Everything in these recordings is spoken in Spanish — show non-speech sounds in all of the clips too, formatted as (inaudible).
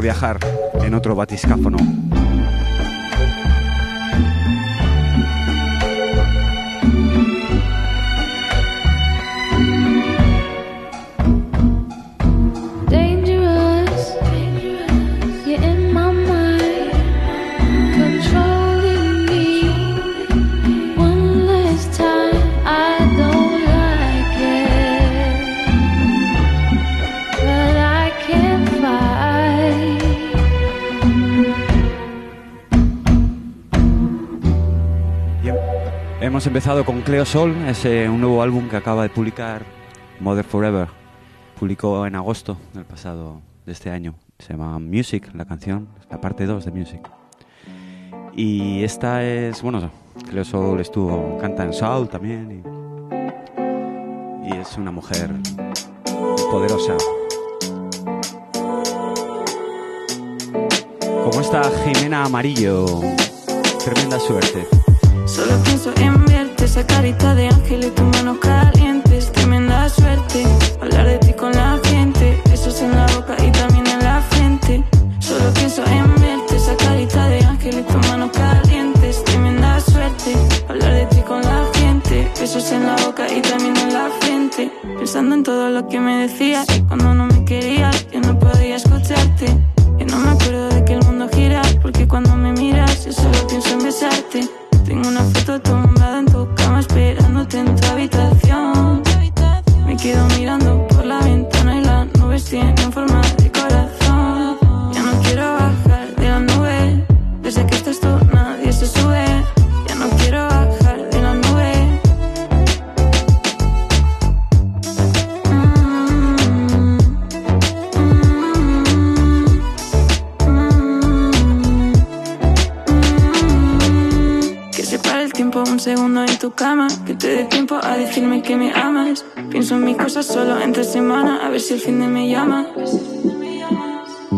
viajar en otro batiscáfono. Empezado con Cleo Sol, es un nuevo álbum que acaba de publicar Mother Forever. Publicó en agosto del pasado de este año. Se llama Music, la canción, la parte 2 de Music. Y esta es, bueno, Cleo Sol estuvo, canta en Soul también. Y, es una mujer poderosa. Como está Jimena Amarillo, tremenda suerte. Solo pienso en esa carita de ángel y tus manos calientes. Tremenda suerte, hablar de ti con la gente. Besos en la boca y también en la frente. Solo pienso en verte, esa carita de ángel y tus manos calientes. Tremenda suerte, hablar de ti con la gente. Besos en la boca y también en la frente. Pensando en todo lo que me decías cuando no me querías, yo no podía escucharte. Que no me acuerdo de que el mundo gira, porque cuando me miras, yo solo pienso en besarte. Tengo una foto tumbada el tiempo un segundo en tu cama. Que te dé tiempo a decirme que me amas. Pienso en mis cosas solo entre semana. A ver si el fin de me llama.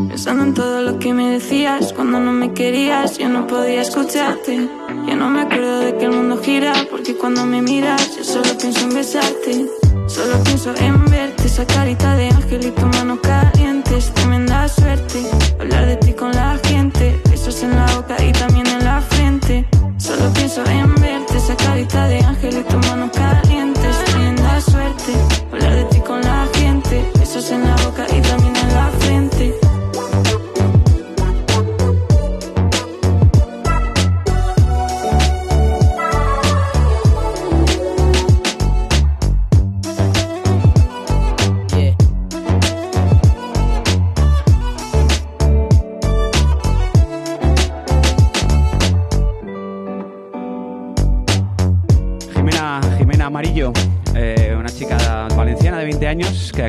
Pensando en todo lo que me decías cuando no me querías, yo no podía escucharte. Ya no me acuerdo de que el mundo gira, porque cuando me miras, yo solo pienso en besarte. Solo pienso en verte, esa carita de ángel y tu mano caliente. Es tremenda suerte hablar de ti con la gente. Besos en la boca y también en la frente. Solo pienso en verte, esa carita de ángel y tu mano caliente.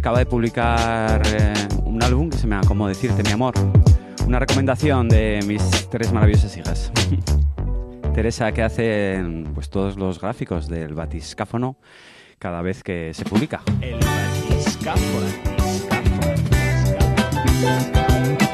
Acaba de publicar eh, un álbum que se llama Como decirte mi amor. Una recomendación de mis tres maravillosas hijas. (laughs) Teresa que hace pues, todos los gráficos del batiscáfono cada vez que se publica. El batiscáfono. Today, Don't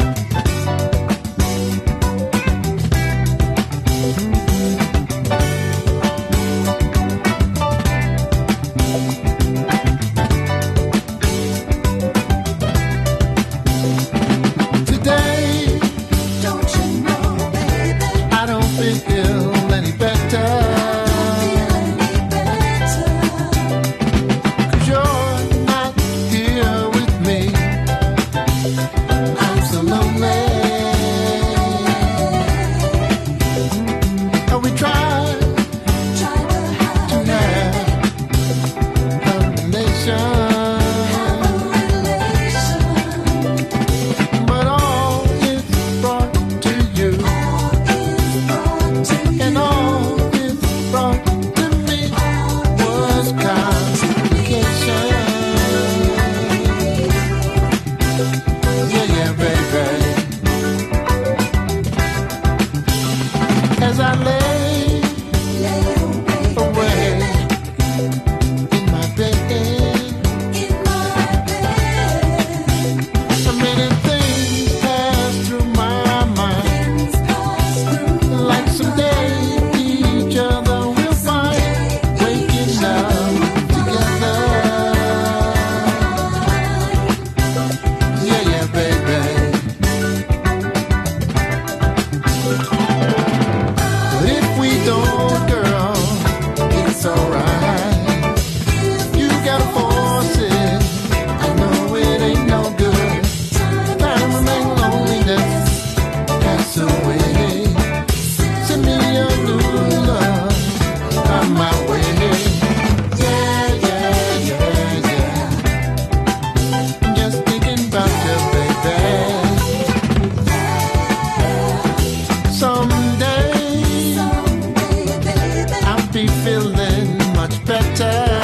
much better.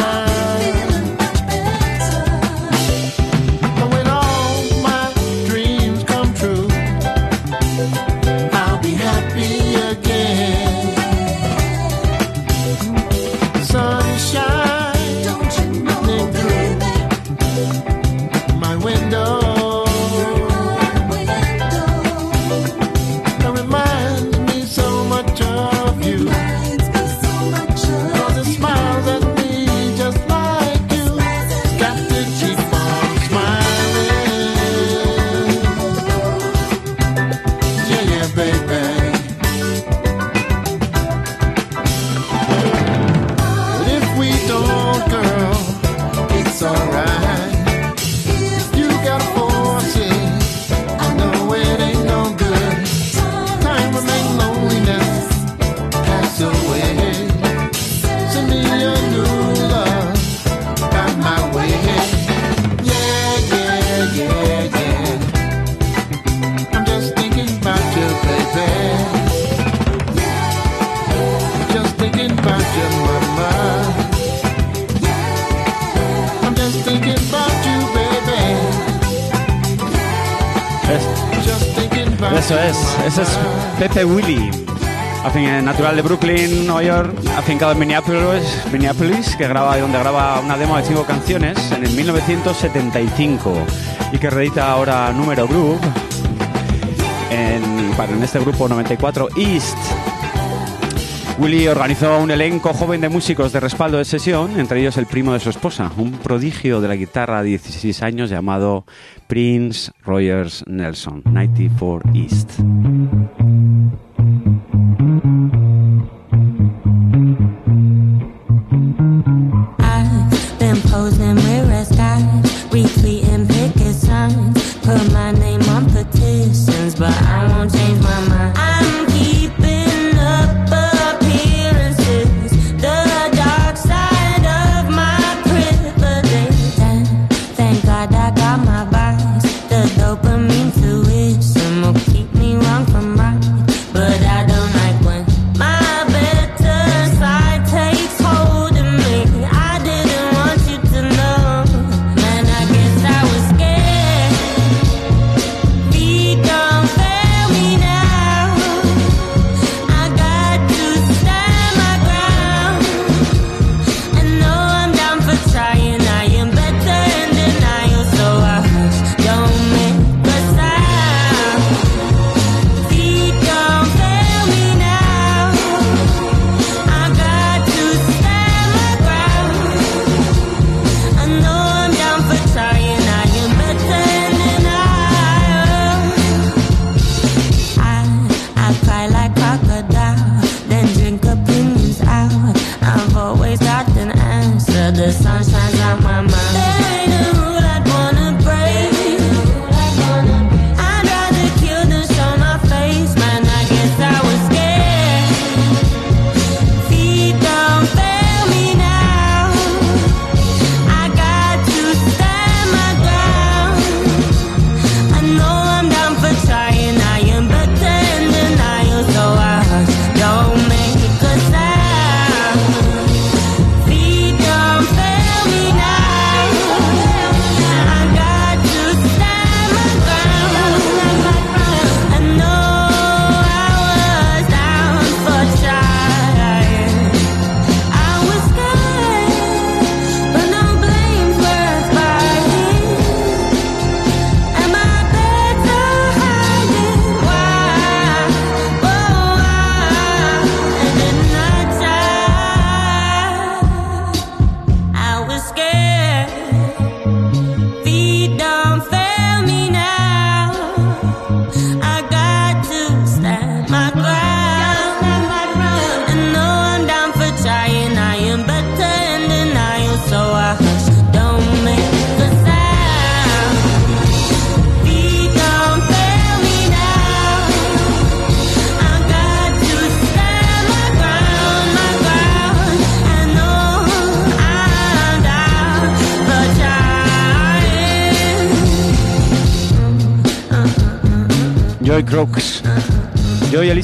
De Brooklyn, Nueva York, afincado en Minneapolis, que graba donde graba una demo de cinco canciones en el 1975 y que reedita ahora Número Group en, en este grupo 94 East. Willy organizó un elenco joven de músicos de respaldo de sesión, entre ellos el primo de su esposa, un prodigio de la guitarra de 16 años llamado Prince Rogers Nelson, 94 East.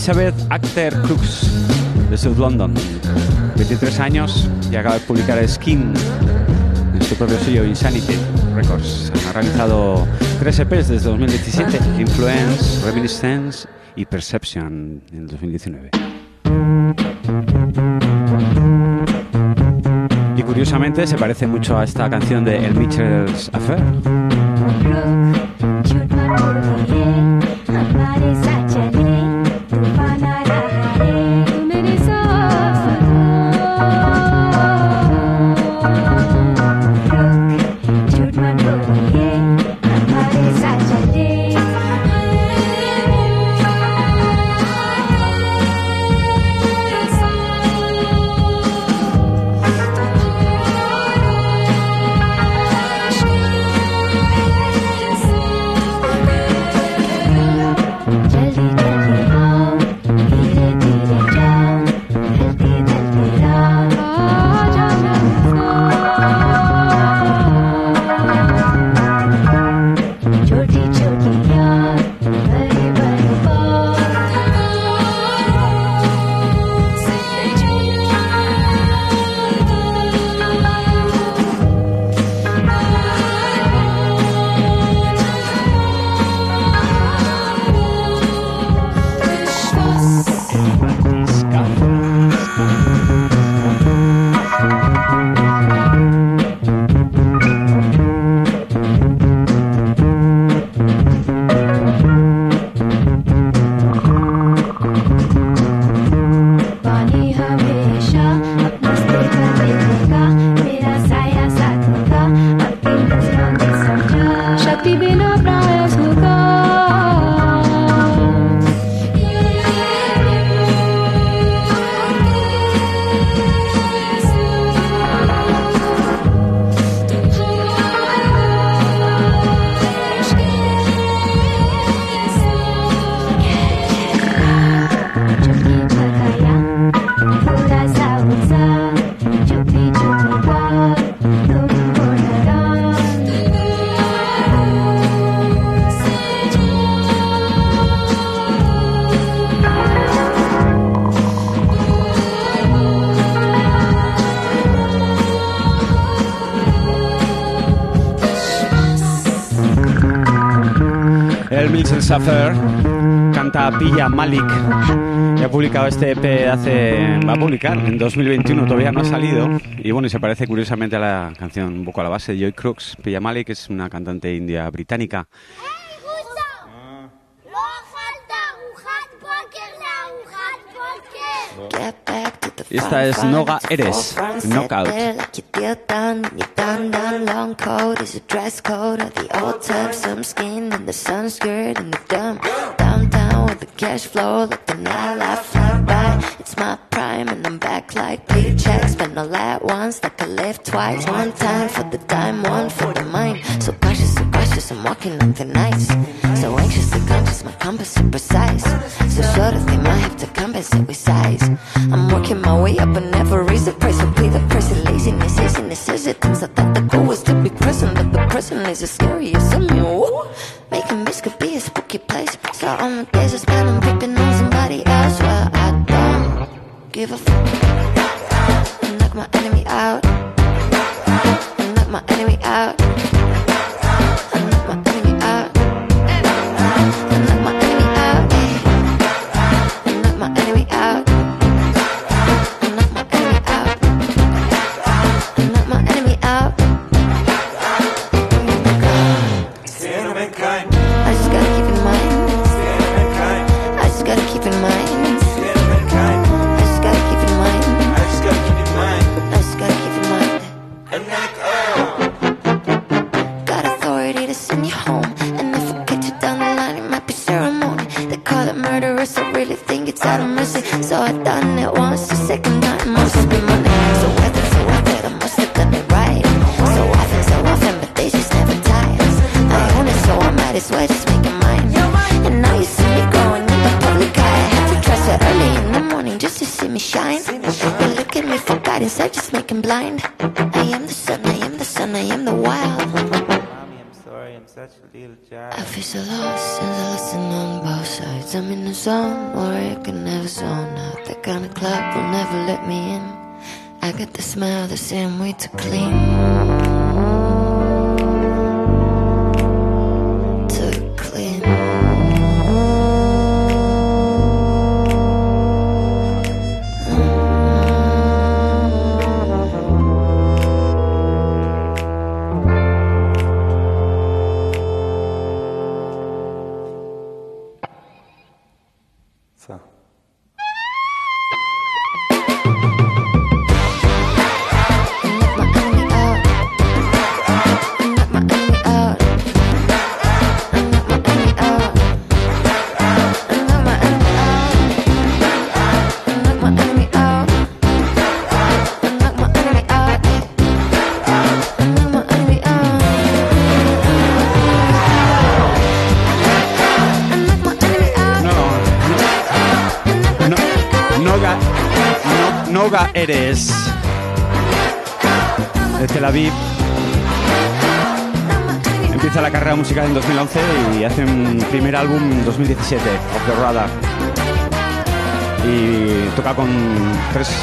Elizabeth Acter Crooks, de South London. 23 años y acaba de publicar Skin en su propio sello Insanity Records. Ha realizado tres EPs desde 2017, Influence, Reminiscence y Perception en 2019. Y curiosamente se parece mucho a esta canción de El Mitchell's Affair. Safer canta Pilla Malik y ha publicado este EP hace va a publicar en 2021 todavía no ha salido. Y bueno y se parece curiosamente a la canción un poco a la base de Joy Crooks. Pilla Malik es una cantante india británica. Y Esta es Noga Eres, Knockout. cash flow, like the nightlife fly by. It's my prime and I'm back like paychecks. Spend all at once, like I live twice. One time for the dime, one for the mind. So cautious so I'm walking on the nights. So anxious anxiously conscious, my compass is precise. So short of they might have to compensate with size. I'm working my way up and never raise the price. So pay the price of laziness, is a necessity. I thought the goal was to be present, but the present is as scary as some you. Making this could be a spooky place. So I'm guess it's bad I'm peeping on somebody else. Well, I don't give a fuck. Knock my enemy out. Knock my enemy out. It's out of mercy. So I done it once, the second time have been money. So it, so it, I must have done it right. So often, so often, but they just never tires. I own it, so I might as well just make it mine. And now you see me growing in the public eye. I had to dress it early in the morning just to see me shine. You look at me for guidance, I just make 'em blind. I feel so lost and I listen on both sides. I'm in a zone where I can never zone out. That kind of club will never let me in. I got the smile the same way to clean.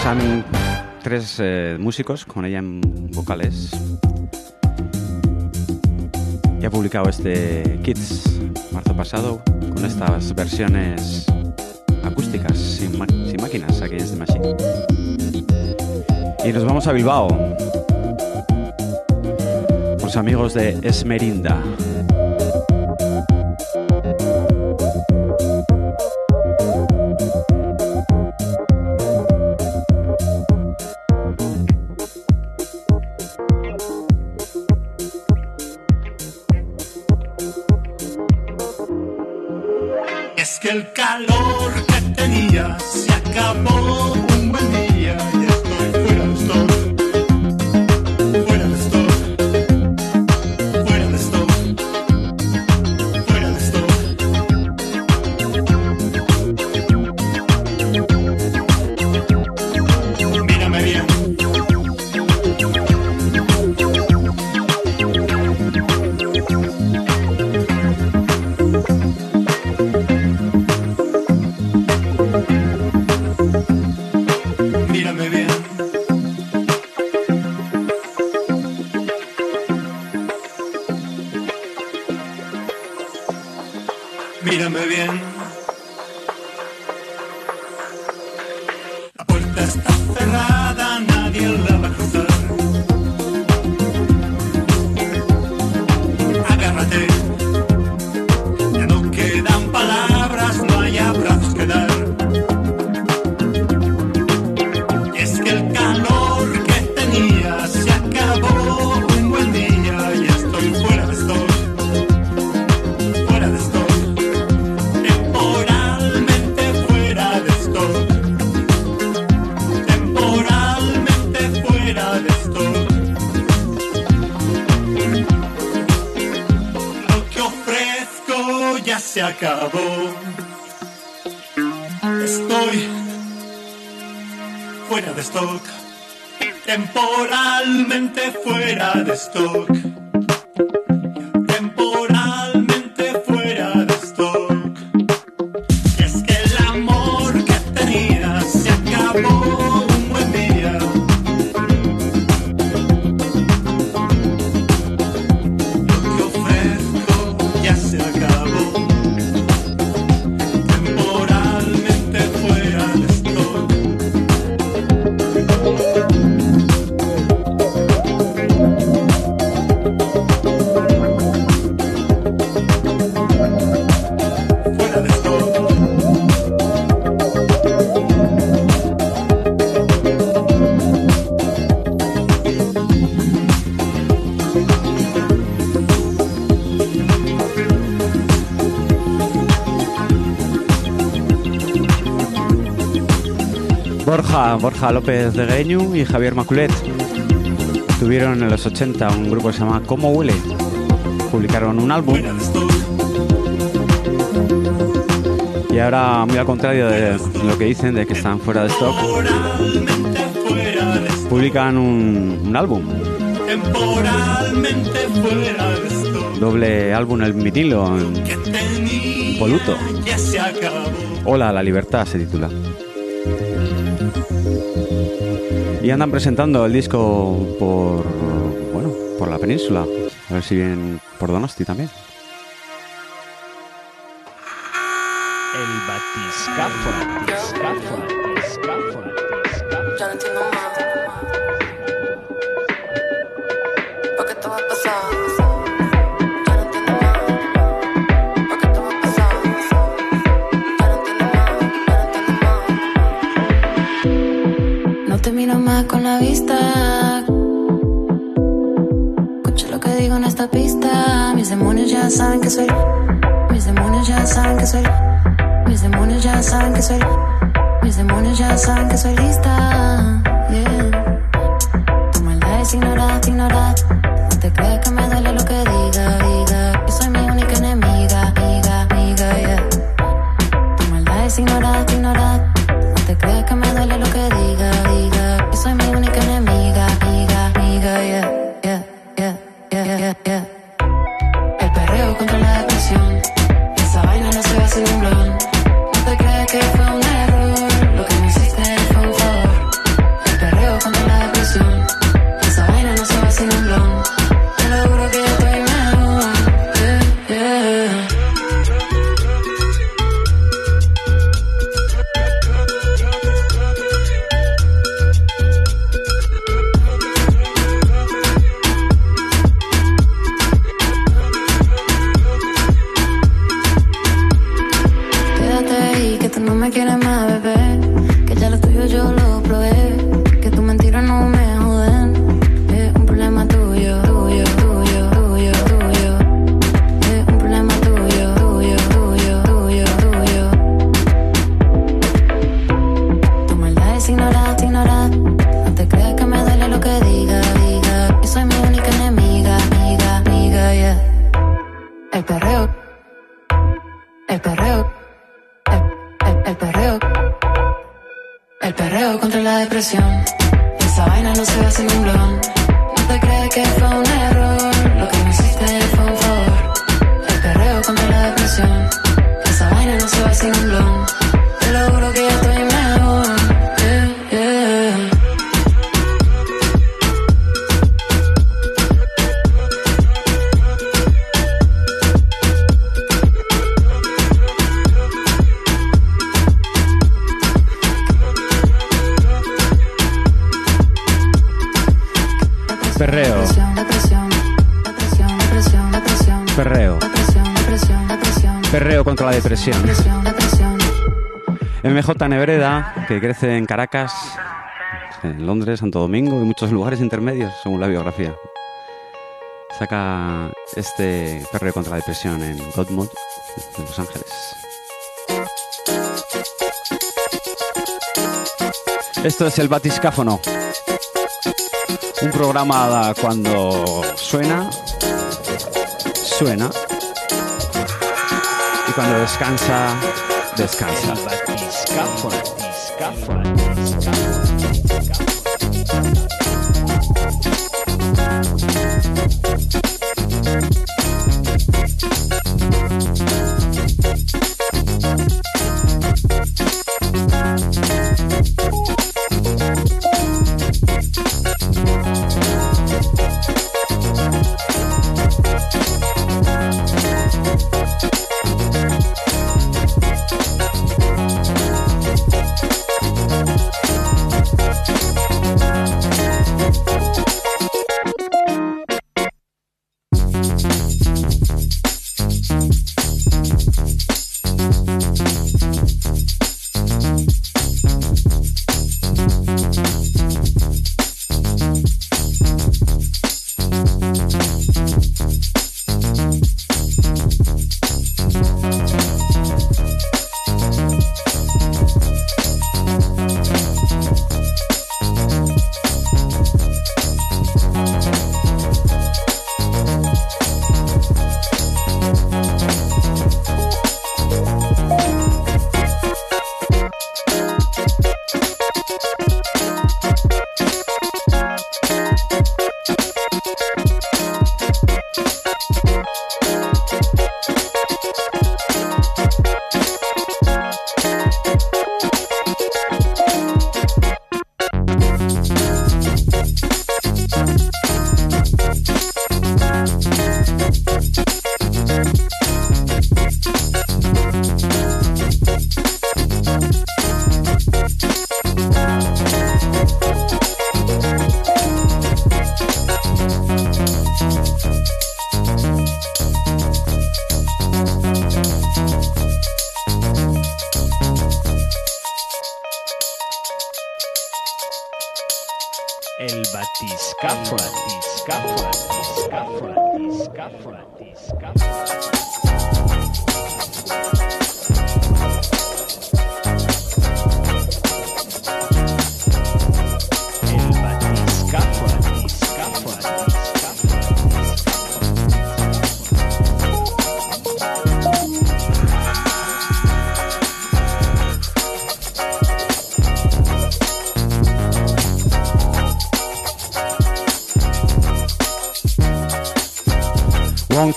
Am- tres eh, músicos, con ella en vocales. Y ha publicado este Kids marzo pasado con estas versiones acústicas, sin, máquinas, aquí es de Machine. Y nos vamos a Bilbao. Los amigos de Esmerinda. Acabó. Estoy fuera de stock. Temporalmente fuera de stock. Borja López de Gueñu y Javier Maculet. Tuvieron en los 80 un grupo que se llama Como Huele. Publicaron un álbum. Y ahora, muy al contrario de lo que dicen, de que están fuera de stock, publican un, álbum. Doble álbum el mitilo en poluto. Hola, la libertad se titula. Y andan presentando el disco por, bueno, por la península. A ver si vienen por Donosti también. El batiscafo, nomás con la vista. Escucha lo que digo en esta pista. Mis demonios ya saben que soy. Mis demonios ya saben que soy. Mis demonios ya saben que soy. Mis demonios ya saben que soy lista. presión. Esa vaina no se hace en un blon. No te creas que fue nebreda que crece en Caracas, en Londres, Santo Domingo y muchos lugares intermedios, según la biografía. Saca este perreo contra la depresión en Godmod, en Los Ángeles. Esto es el Batiscáfono. Un programa cuando suena, suena. Y cuando descansa, descansa. Scotland. Scotland.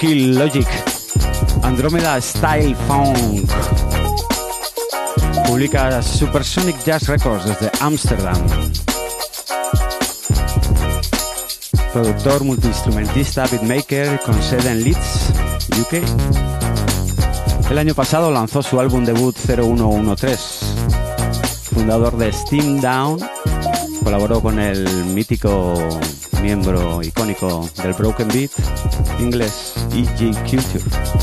Wonky Logic, Andromeda Style Funk. Publica Supersonic Jazz Records desde Ámsterdam. Productor, multiinstrumentista, beatmaker con sede en Leeds, UK. El año pasado lanzó su álbum debut 0113. Fundador de Steam Down, colaboró con el mítico miembro icónico del Broken Beat inglés DJQ2.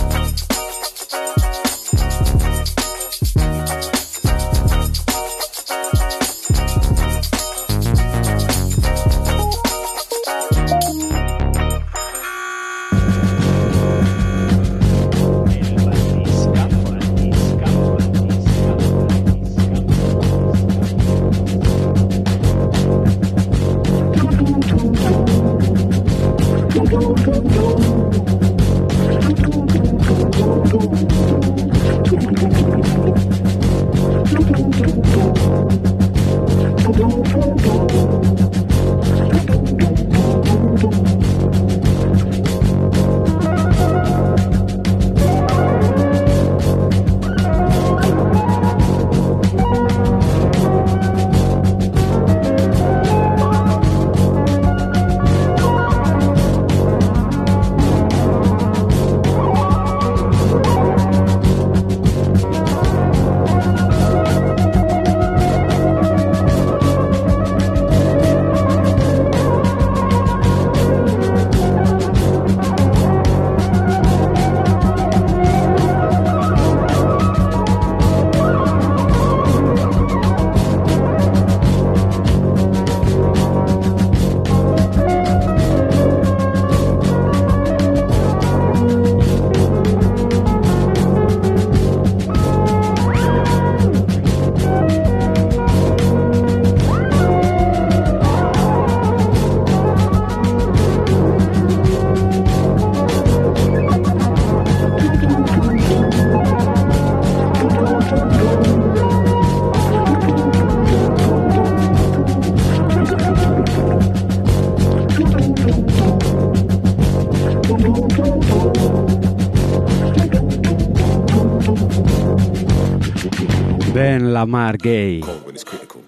Ben Lamar Gay,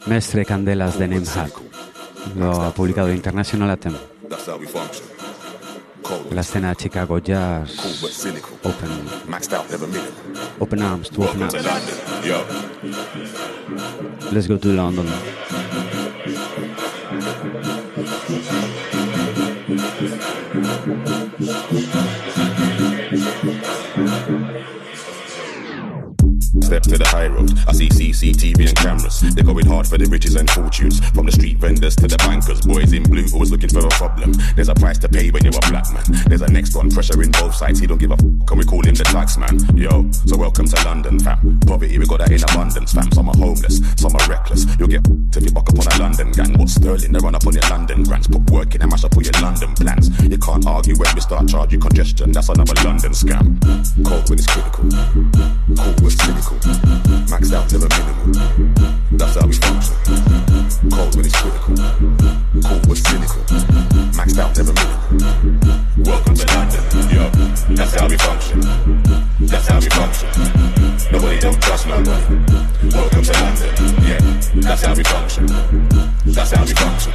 mestre candelas de Nemhat. Lo ha publicado International. Cold, La escena Chicago Jazz. Open, open arms to open arms. Let's go to London. For the riches and fortunes. From the street vendors to the bankers. Boys in blue always looking for a problem. There's a price to pay when you're a black man. There's a next one, pressure in both sides. He don't give a f. Can we call him the tax man? Yo, so welcome to London, fam. Poverty, we got that in abundance, fam. Some are homeless, some are reckless. You'll get if you buck up on a London gang. What sterling? They run up on your London grants. Put work in and mash up all your London plans. You can't argue when we start charging congestion. That's another London scam. Cold when it's critical. Cold when it's cynical. Maxed out, never minimal. That's how we function. Cold when it's critical. Cold when it's cynical. Maxed out, never minimal. Welcome to London. Yo, that's how we function. That's how we function. Nobody don't trust nobody. Welcome to London. Yeah, that's how we function. That's how we function.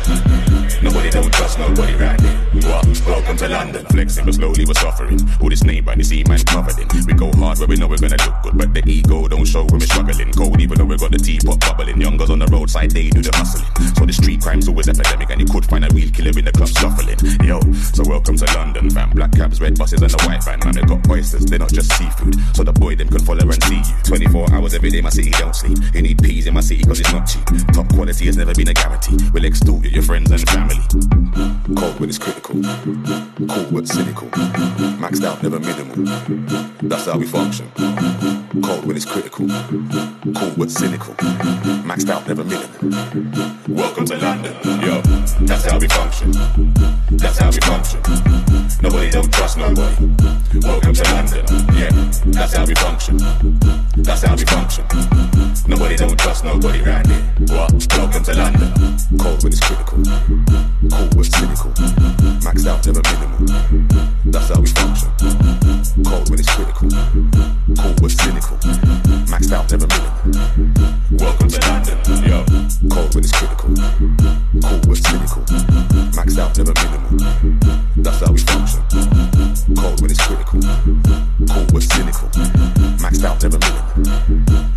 Nobody don't nobody right here. What? Welcome to London. Flexing, but slowly we're suffering. All this name you see man covered in. We go hard where we know we're gonna look good, but the ego don't show when we're struggling. Cold, even though we got the teapot bubbling. Youngers on the roadside, they do the hustling. So the street crime's always epidemic, and you could find a real killer in the club shuffling. Yo, so welcome to London, fam. Black cabs, red buses, and the white van. Man, they got oysters, they're not just seafood. So the boy them can follow and see you. 24 hours every day, my city don't sleep. You need peas in my city, cause it's not cheap. Top quality has never been a guarantee. We'll extort you, your friends and family. Cold when it's critical. Cool but cynical. Maxed out, never minimal. That's how we function. Cold when it's critical. Cool but cynical. Maxed out, never minimal. Welcome to London. Yo, that's how we function. That's how we function. Nobody don't trust nobody. Welcome to London. Yeah, that's how we function. That's how we function. Nobody don't trust nobody round here. What? Welcome to London. Cold when it's critical. Cool but cynical. Maxed out, never minimal. That's how we function. Cold when it's critical. Cool but cynical. Maxed out, never minimal. Welcome to London. Yo, cold when it's critical. Cool but cynical. Maxed out, never minimal. That's how we function. Cold when it's critical. Cool but cynical. Maxed out, minimal. To London. Yo,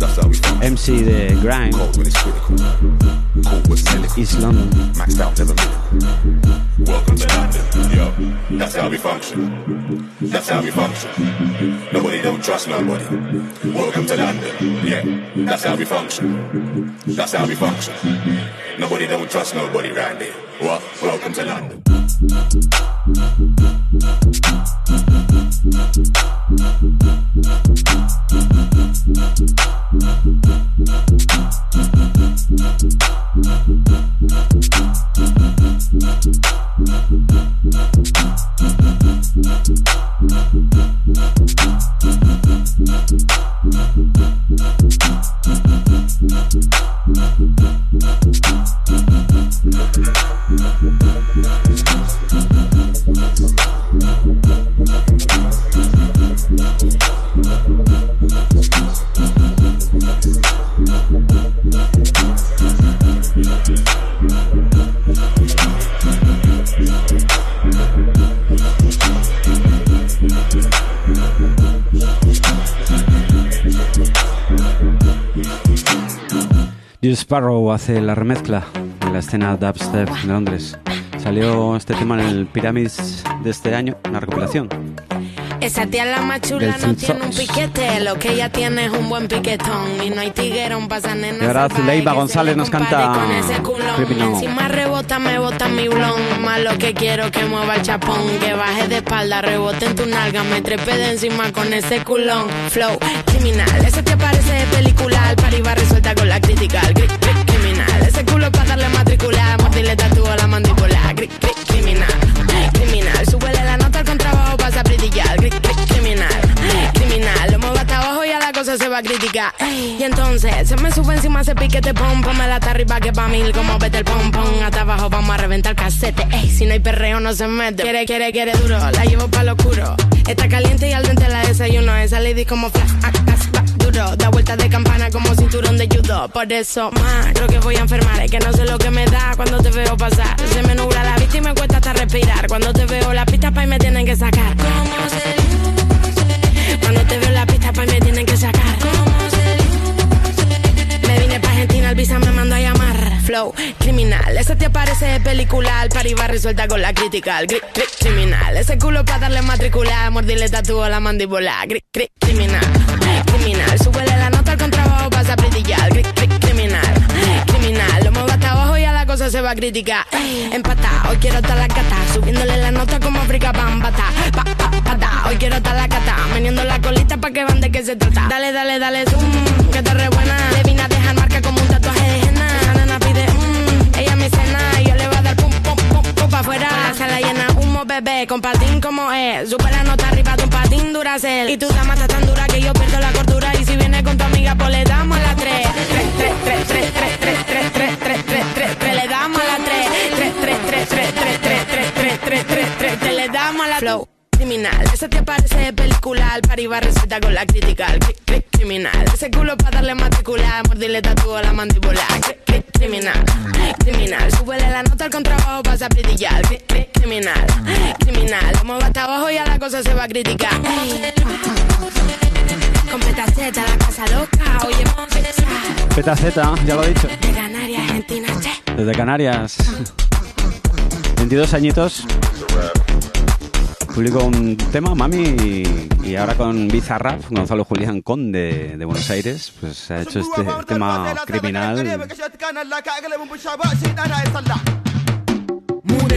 Maxed out, never minimal. That's how we function. MC de Grime, Cold when it's critical. Cool but cynical. East London. Maxed out, never minimal. Welcome to London. Yo, that's how we function. That's how we function. Nobody don't trust nobody. Welcome to London. Yeah, that's how we function. That's how we function. Nobody don't trust nobody round here. What? Welcome to London. Jill Sparrow hace la remezcla en la escena dubstep de Londres. Salió este tema en el Pyramids de este año, una recopilación. Esa tía la más chula no tiene un piquete, lo que ella tiene es un buen piquetón y no hay tiguerón pasa nena. Zuleiba que se González le nos canta con ese culón. Encima rebota, me bota mi blon, más lo que quiero que mueva el chapón, que baje de espalda, rebote en tu nalga, me trepe de encima con ese culón. Flow criminal, ese te parece de película, para iba resuelta con la crítica, cri- criminal, ese culo para darle matricular, mordirle tatúo a la mandíbula, Cri- cri- criminal, criminal, se va a criticar. Y entonces se me sube encima ese piquete pom, me la hasta arriba que pa' mil, como vete el pom pom, hasta abajo vamos a reventar casete. Ey, si no hay perreo no se mete. Quiere, quiere, quiere duro, la llevo pa' lo oscuro. Está caliente y al dente la desayuno, esa lady como flash, ah, ah, ah, duro, da vuelta de campana como cinturón de judo. Por eso, más, creo que voy a enfermar, es que no sé lo que me da cuando te veo pasar. Se me nubla la vista y me cuesta hasta respirar. Cuando te veo la pista pa' y me tienen que sacar. ¿Cómo se cuando te veo en la pista, pues me tienen que sacar. Me vine pa' Argentina, el visa me mandó a llamar. Flow, criminal. Ese te parece de película, al va resuelta con la crítica. Gri- gri- criminal. Ese culo pa' darle matricular, mordirle tatúo a la mandíbula. Gri- gri- criminal. Criminal. Súbele la nota al contrabajo, pasa a brillar. Gri- gri- criminal. Criminal. Lo muevo hasta abajo y a la cosa se va a criticar. Empata, hoy quiero estar la gata, subiéndole la nota como África Bambata. Pa, Hoy quiero estar la cata, meneando la colita pa' que van de qué se trata. Dale, dale, dale, zoom, que te rebuena. Le vine a dejar marca como un tatuaje de henna. La pide, mmm, ella me cena. Yo le voy a dar pum, pum, pum, pum pa' afuera. La sala llena, humo, bebé, con patín como es. Supera nota arriba de un patín duracel. Y tu dama está tan dura que yo pierdo la cordura. Y si viene con tu amiga, pues le damos a las tres. Tres, tres, tres, tres, tres, tres, tres, tres, tres, tres, tres, tres, le damos a las tres. Tres, tres, tres, tres, tres, tres, tres, tres, tres, tres, tres, tres, le damos la flow criminal. Ese te parece de película, al par receta con la crítica. Cri- cri- criminal. Ese culo para darle matricular, mordirle tatúo a la mandíbula. Cri- cri- criminal, criminal. Súbele la nota al contrabajo, pasa a brillar. Cri- cri- criminal, criminal. Lo muevo hasta abajo y a la cosa se va a criticar. Con petaceta, la casa loca, oye, Peta Z, ya lo he dicho. de Canarias, Argentina, che. Desde Canarias. (laughs) 22 añitos. Publicó un tema, Mami, y, ahora con Bizarrap, Gonzalo Julián Conde de Buenos Aires, pues ha hecho este tema criminal.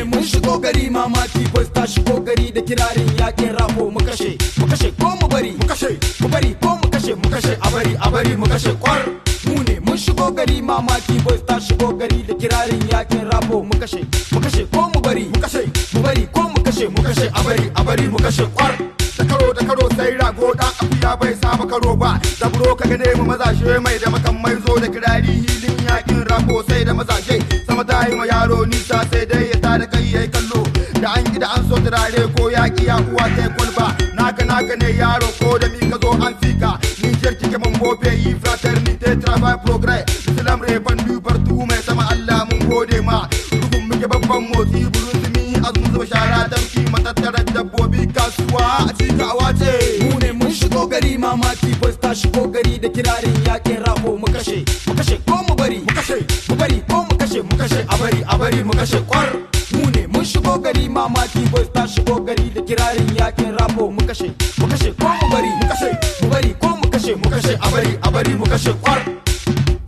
Mun shigo gari mamaki boys ta shigo gari da kirarin yaƙin rafo mu kashe mu kashe ko mu bari mu kashe mu bari ko mu kashe mu kashe a bari a bari mu kashe kwar. Mu ne mun shigo gari mamaki boys ta shigo gari da kirarin yaƙin rafo mu kashe mu kashe ko mu bari mu kashe mu bari ko mu kashe mu kashe a bari a bari mu kashe kwar. Da karo da karo sai rago dan akuya bai saba karo ba. Zaburo ka gane mu mazashe mai da makamai zo da kirari hilin yaƙin rako sai da mazashe sama ta yi ma yaro nisa sai dai tada kai yayi kallo. Da an gida an so turare ko yaki ya uwa sai kwalba. Naka naka ne yaro ko da mi ka zo an fika. Niger kike mun bobe yi fraternité travail progrès islam repandu partout mai sama Allah mun gode ma. Dukun muke babban motsi burun zumi azun zuba shara damki matattarar dabbobi kasuwa a cikawa ce mu ne mun shigo gari mamaki boys ta shigo gari da kirarin yaƙin rafo mu kashe mu kashe ko mu bari mu kashe mu bari ko mu kashe mu kashe a bari a bari mu kashe kwar. Mu ne mun shigo gari mamaki boys ta shigo gari da kirarin yaƙin rafo mu kashe mu kashe ko mu bari mu kashe mu bari ko mu kashe mu kashe a bari a bari mu kashe kwar.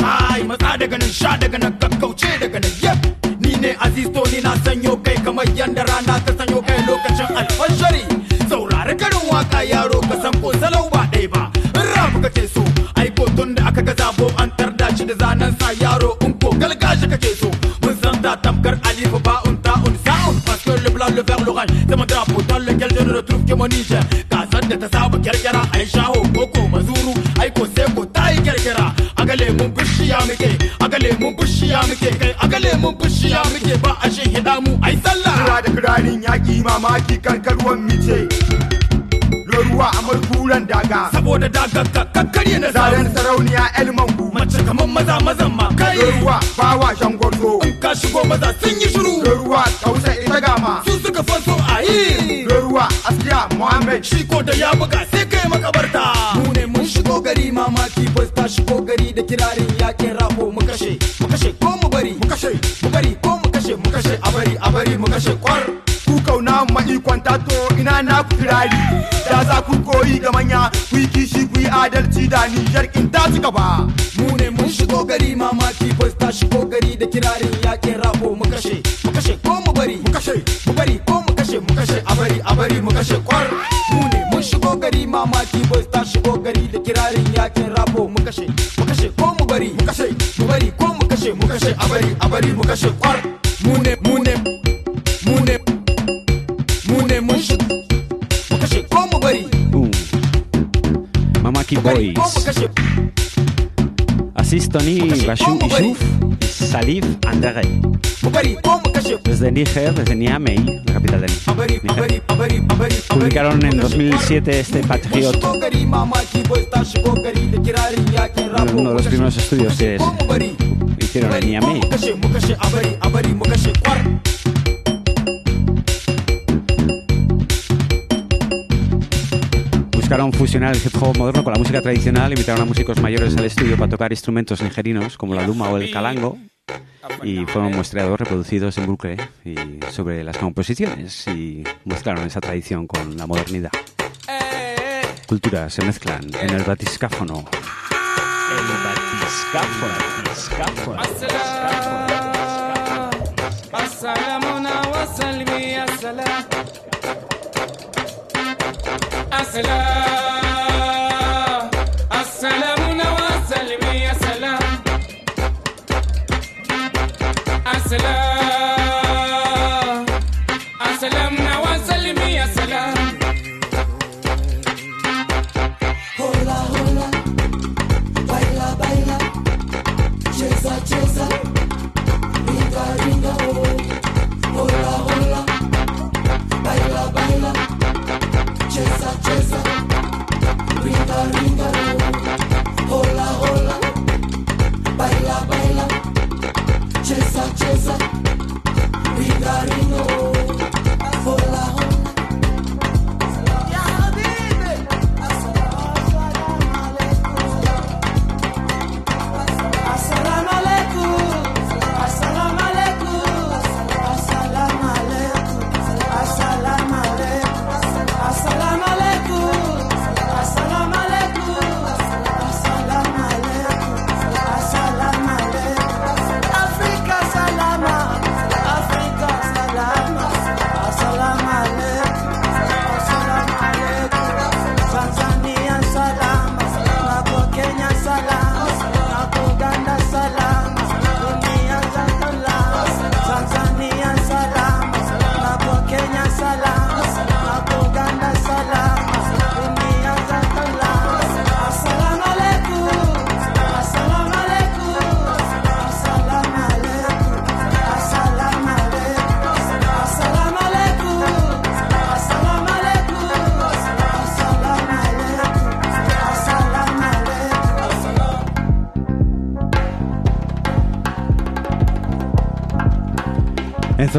Ai matsa daga nan sha daga nan gaggauce daga nan yep. Ni ne aziz to ni na sanyo kai kamar yanda rana ta le vert l'orange c'est mon drapeau dans lequel je ne retrouve que mon Niger ƙasar da ta saba kyarkyara shaho koko mazuru ai ko sai ko ta yi kyarkyara aga lemun bishiya muke aga lemun bishiya muke kai aga lemun bishiya muke ba a shin hida mu ai sallah Kira da kirarin yaƙi mamaki karkaruwan mice ruwa a markuran daga. Saboda daga kakkarye na zaren sarauniya elmangu mace kamar maza mazan ma kai ruwa bawa shangwarzo in ka shigo maza sun yi shiru ruwa kausa ita gama su suka fanso a yi ruwa askiya muhammad. Shi ko da ya buga sai kai makabarta. Mu ne mun shigo gari mamaki boys ta shigo gari da kirarin yaƙin rafo mu kashe. Mu kashe ko mu bari? Mu kashe. Mu bari ko mu kashe? Mu kashe. A bari a bari mu kashe kwar. Ku ƙauna ma'ikon tato ina na ku firari da za ku koyi ga manya ku yi kishi ku yi adalci da nijar in ta ci gaba. Mu ne mun shigo gari mamaki boys ta shigo gari da kirarin yaƙin rafo mu kashe. Mu kashe ko mu bari? Mu kashe. Kashe a bari a bari mu kashe kwar mu ne mun shigo gari mamaki boys ta shigo gari da kirarin yaƙin rafo mu kashe mu kashe ko mu bari mu kashe mu bari ko mu kashe mu kashe a bari a bari mu kashe kwar mu ne mu ne mu ne mu ne mun shigo mu kashe ko mu bari. Mamaki Boys. Bashou Issouf y Salif Andere. mu bari ko mu kashe Desde Níger, desde Niamey, la capital de a bari a Níger. Publicaron en mu kashe 2007 este Patriot, uno de los primeros estudios que hicieron en Niamey. buscaron fusionar el hip hop moderno con la música tradicional, invitaron a músicos mayores al estudio para tocar instrumentos nigerinos como la luma o el calango. Y fueron muestreados reproducidos en bucle y sobre las composiciones y mezclaron esa tradición con la modernidad. Culturas se mezclan en el batiscáfono. El batiscáfono, batiscáfono, batiscáfono. السلام السلام نوى سلمي يا سلام Chesa, chesa, ringa, ringo.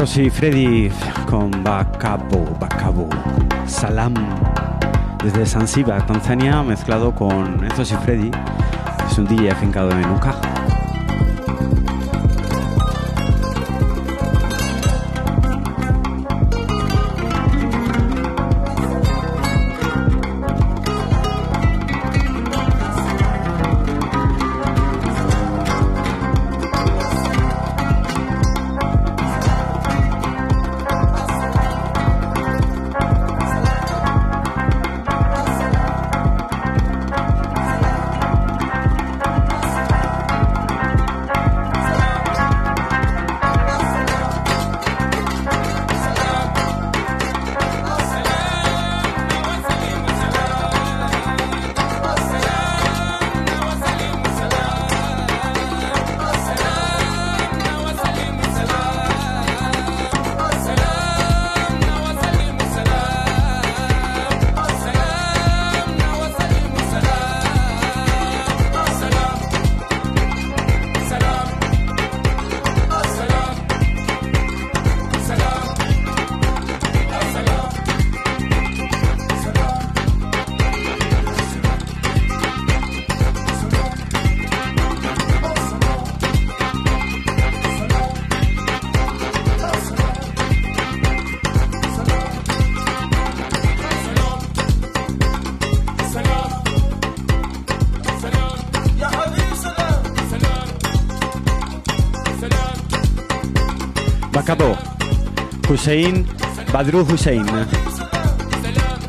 Enzos y Freddy con Bacabo, Bacabo, Salam, desde Zanzibar, Tanzania, mezclado con Enzos y Freddy, es un DJ afincado en Uca. Hussein Badru Hussein,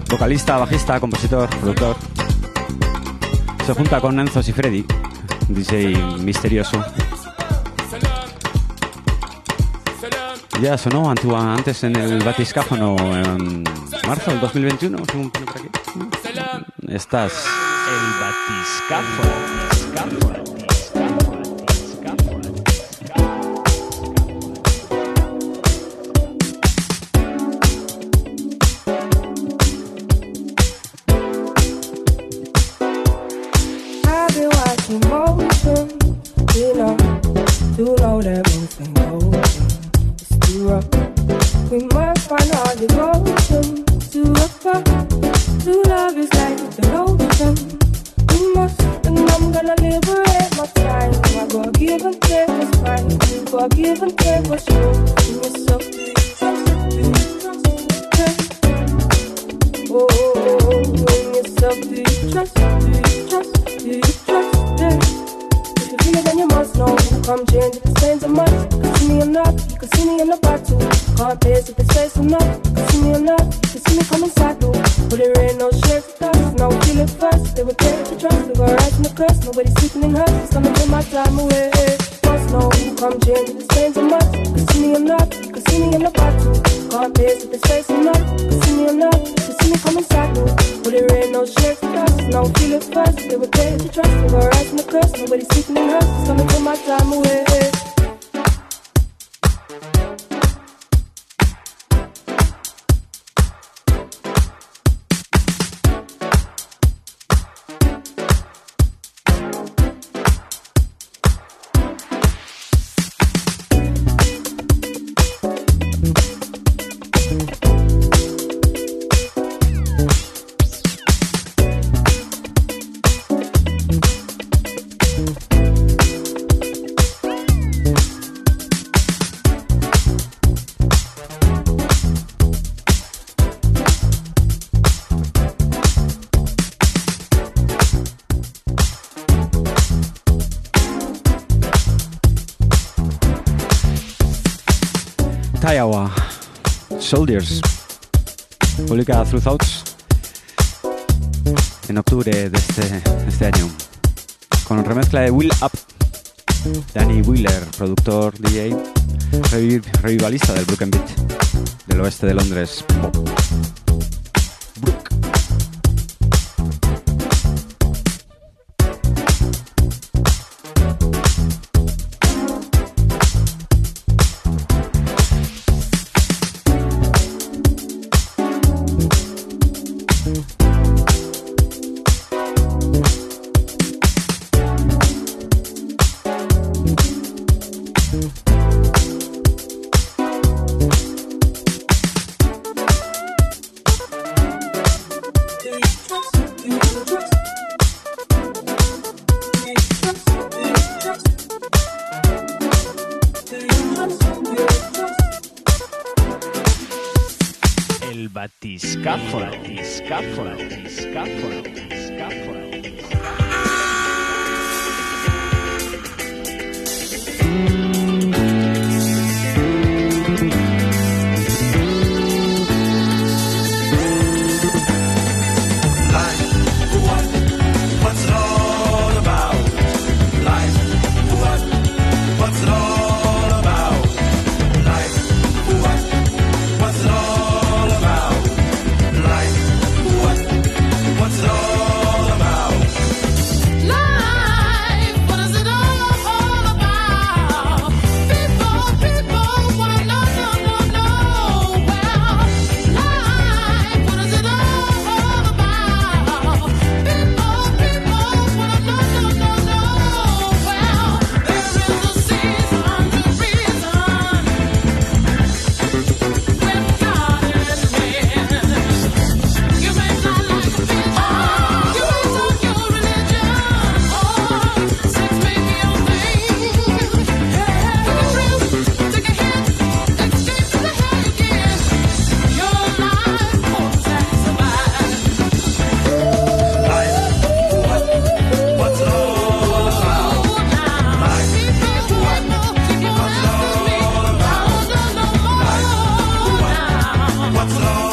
vocalista, bajista, compositor, productor. Se junta con Enzos y Freddy, DJ misterioso. Ya sonó antes en el Batiscáfono en marzo del 2021, según pone por aquí. Estás El batiscafo. Can't pace if it's face or not. You see me or not. You see me coming though. But there ain't no shame for us. Now we feel it first. They would take the trust. We go right in the curse. Nobody's sleeping in her. It's gonna take my time away. Must know. Come change if it stains a must. You can see me or not. You see me in the battle. Can't pace if it's face or not. You see me or not. You see me inside though. But there ain't no shame for us. Now we feel it first. They would take the trust. We go right in the curse. Nobody's sleeping in her. It's gonna take my time away. Soldiers, publicada Through Thoughts en octubre de este, de este año, con remezcla de Will Up, Danny Wheeler, productor, DJ, revi- revivalista del Broken Beat, del oeste de Londres. what's love.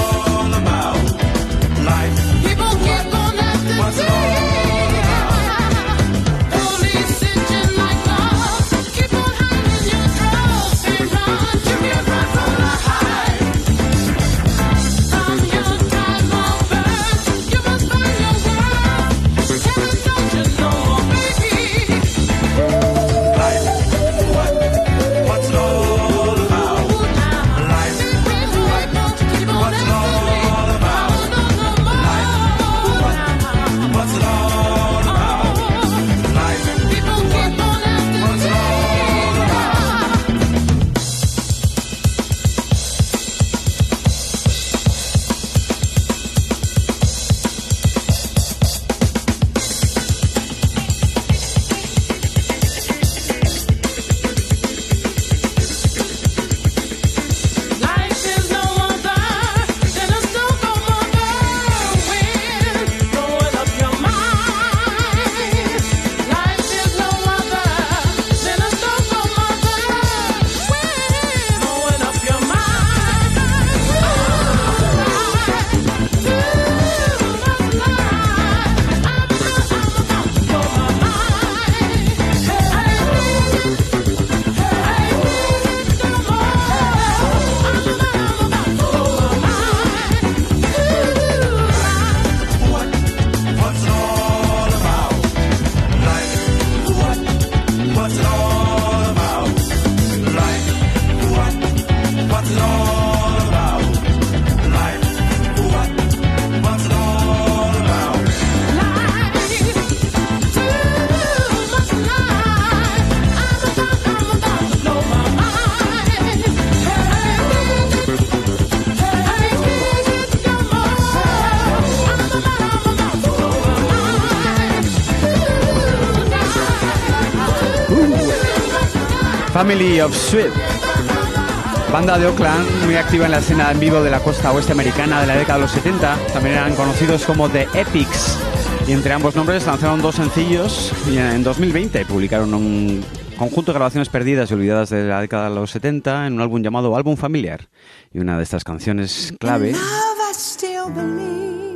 Family of Sweet. Banda de Oakland, muy activa en la escena en vivo de la costa oeste americana de la década de los 70. También eran conocidos como The Epics. Y entre ambos nombres lanzaron dos sencillos y en 2020 publicaron un conjunto de grabaciones perdidas y olvidadas de la década de los 70 en un álbum llamado Álbum Familiar. Y una de estas canciones clave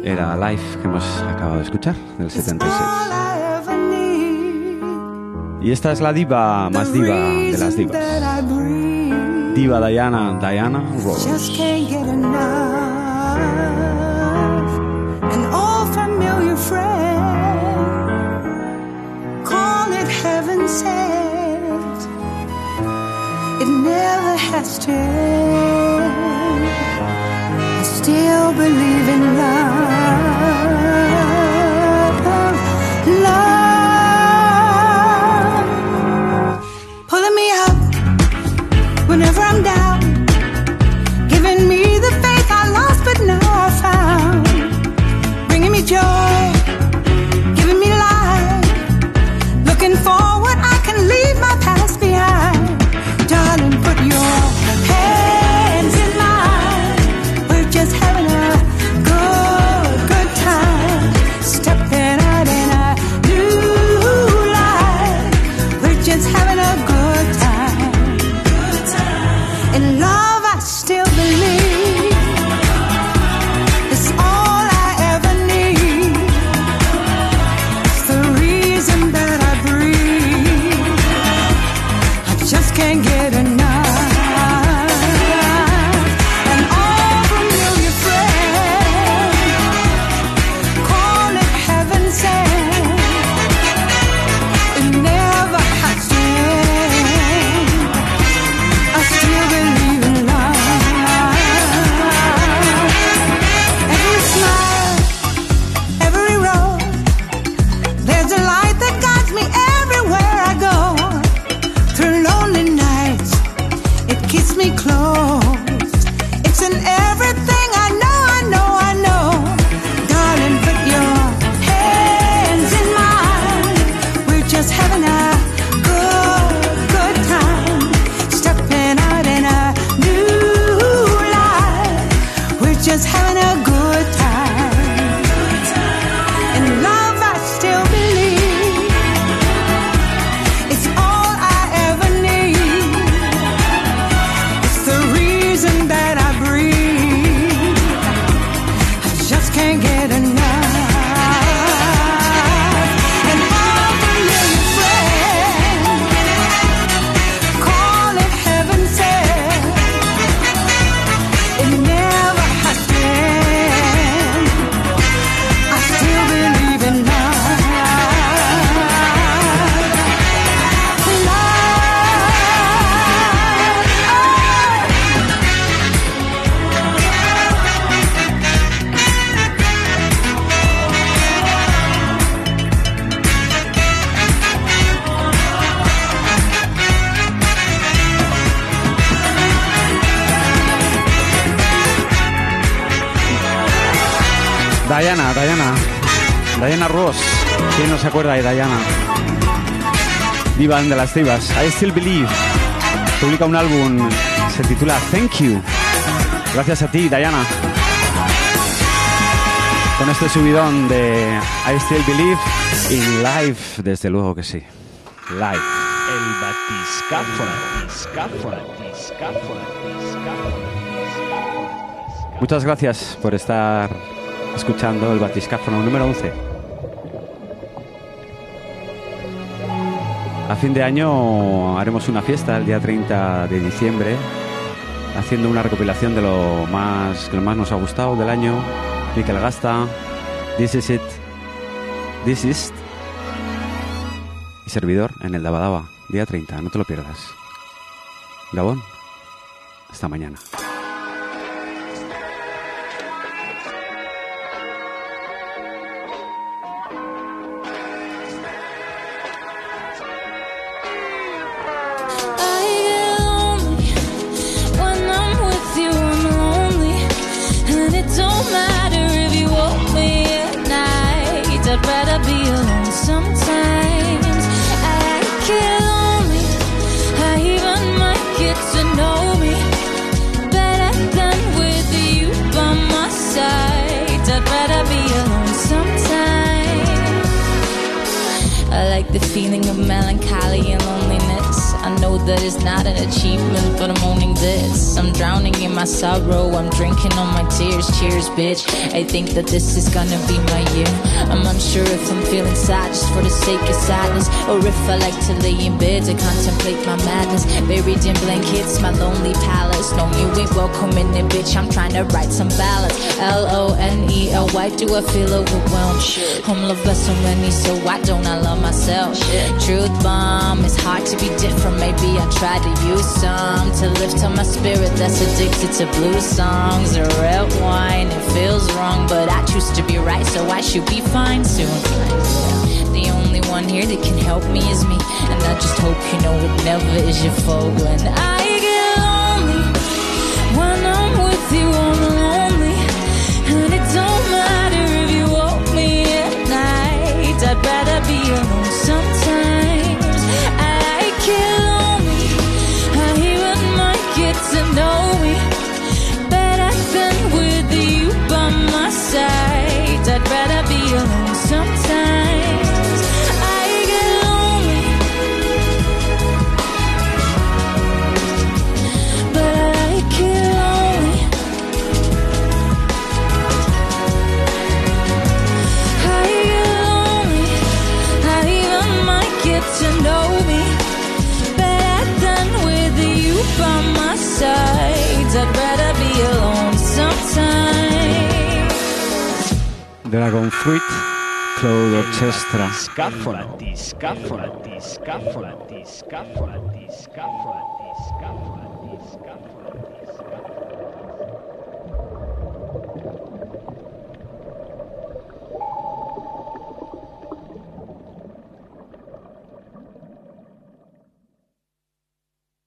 era Life que hemos acabado de escuchar del 76. Y esta es la diva más diva de las divas. Diva Diana, Diana Rose. Just can't get enough. An old familiar friend. Call it heaven sent. It never has to end. I still believe in love. Diana, Diana. Diana Ross. ¿Quién no se acuerda de Diana? Diva de las divas. I Still Believe. Publica un álbum, se titula Thank You. Gracias a ti, Diana. Con este subidón de I Still Believe in live, desde luego que sí. Live. El batiscafo. Muchas gracias por estar escuchando el Batiscáfono número 11. A fin de año haremos una fiesta el día 30 de diciembre, haciendo una recopilación de lo más que lo más nos ha gustado del año. Mikel Gasta, This Is It, This Is y servidor en el Dabadaba, día 30, no te lo pierdas. Gabón, hasta mañana. Feeling of melancholy and loneliness. I know that it's not an achievement, but I'm owning this. I'm drowning in my sorrow, I'm drinking on my tears. Cheers, bitch. I think that this is gonna be my year. I'm unsure if I'm feeling sad just for the sake of sadness, or if I like to lay in bed to contemplate my madness. Buried in blankets, my lonely palace. No, you ain't welcome in it, bitch. I'm trying to write some ballads. L O N E L. Why do I feel overwhelmed? I'm loved by so many, so why don't I love myself? Truth bomb, it's hard to be different. Maybe I try to use some to lift up my spirit that's addicted to blue songs or red wine. It feels wrong, but I choose to be right, so I should be fine soon. The only one here that can help me is me, and I just hope you know it never is your fault when I get lonely. When I'm with you, I'm lonely, and it don't matter if you want me at night. I'd rather be alone Dragon Fruit, Cloud Orchestra.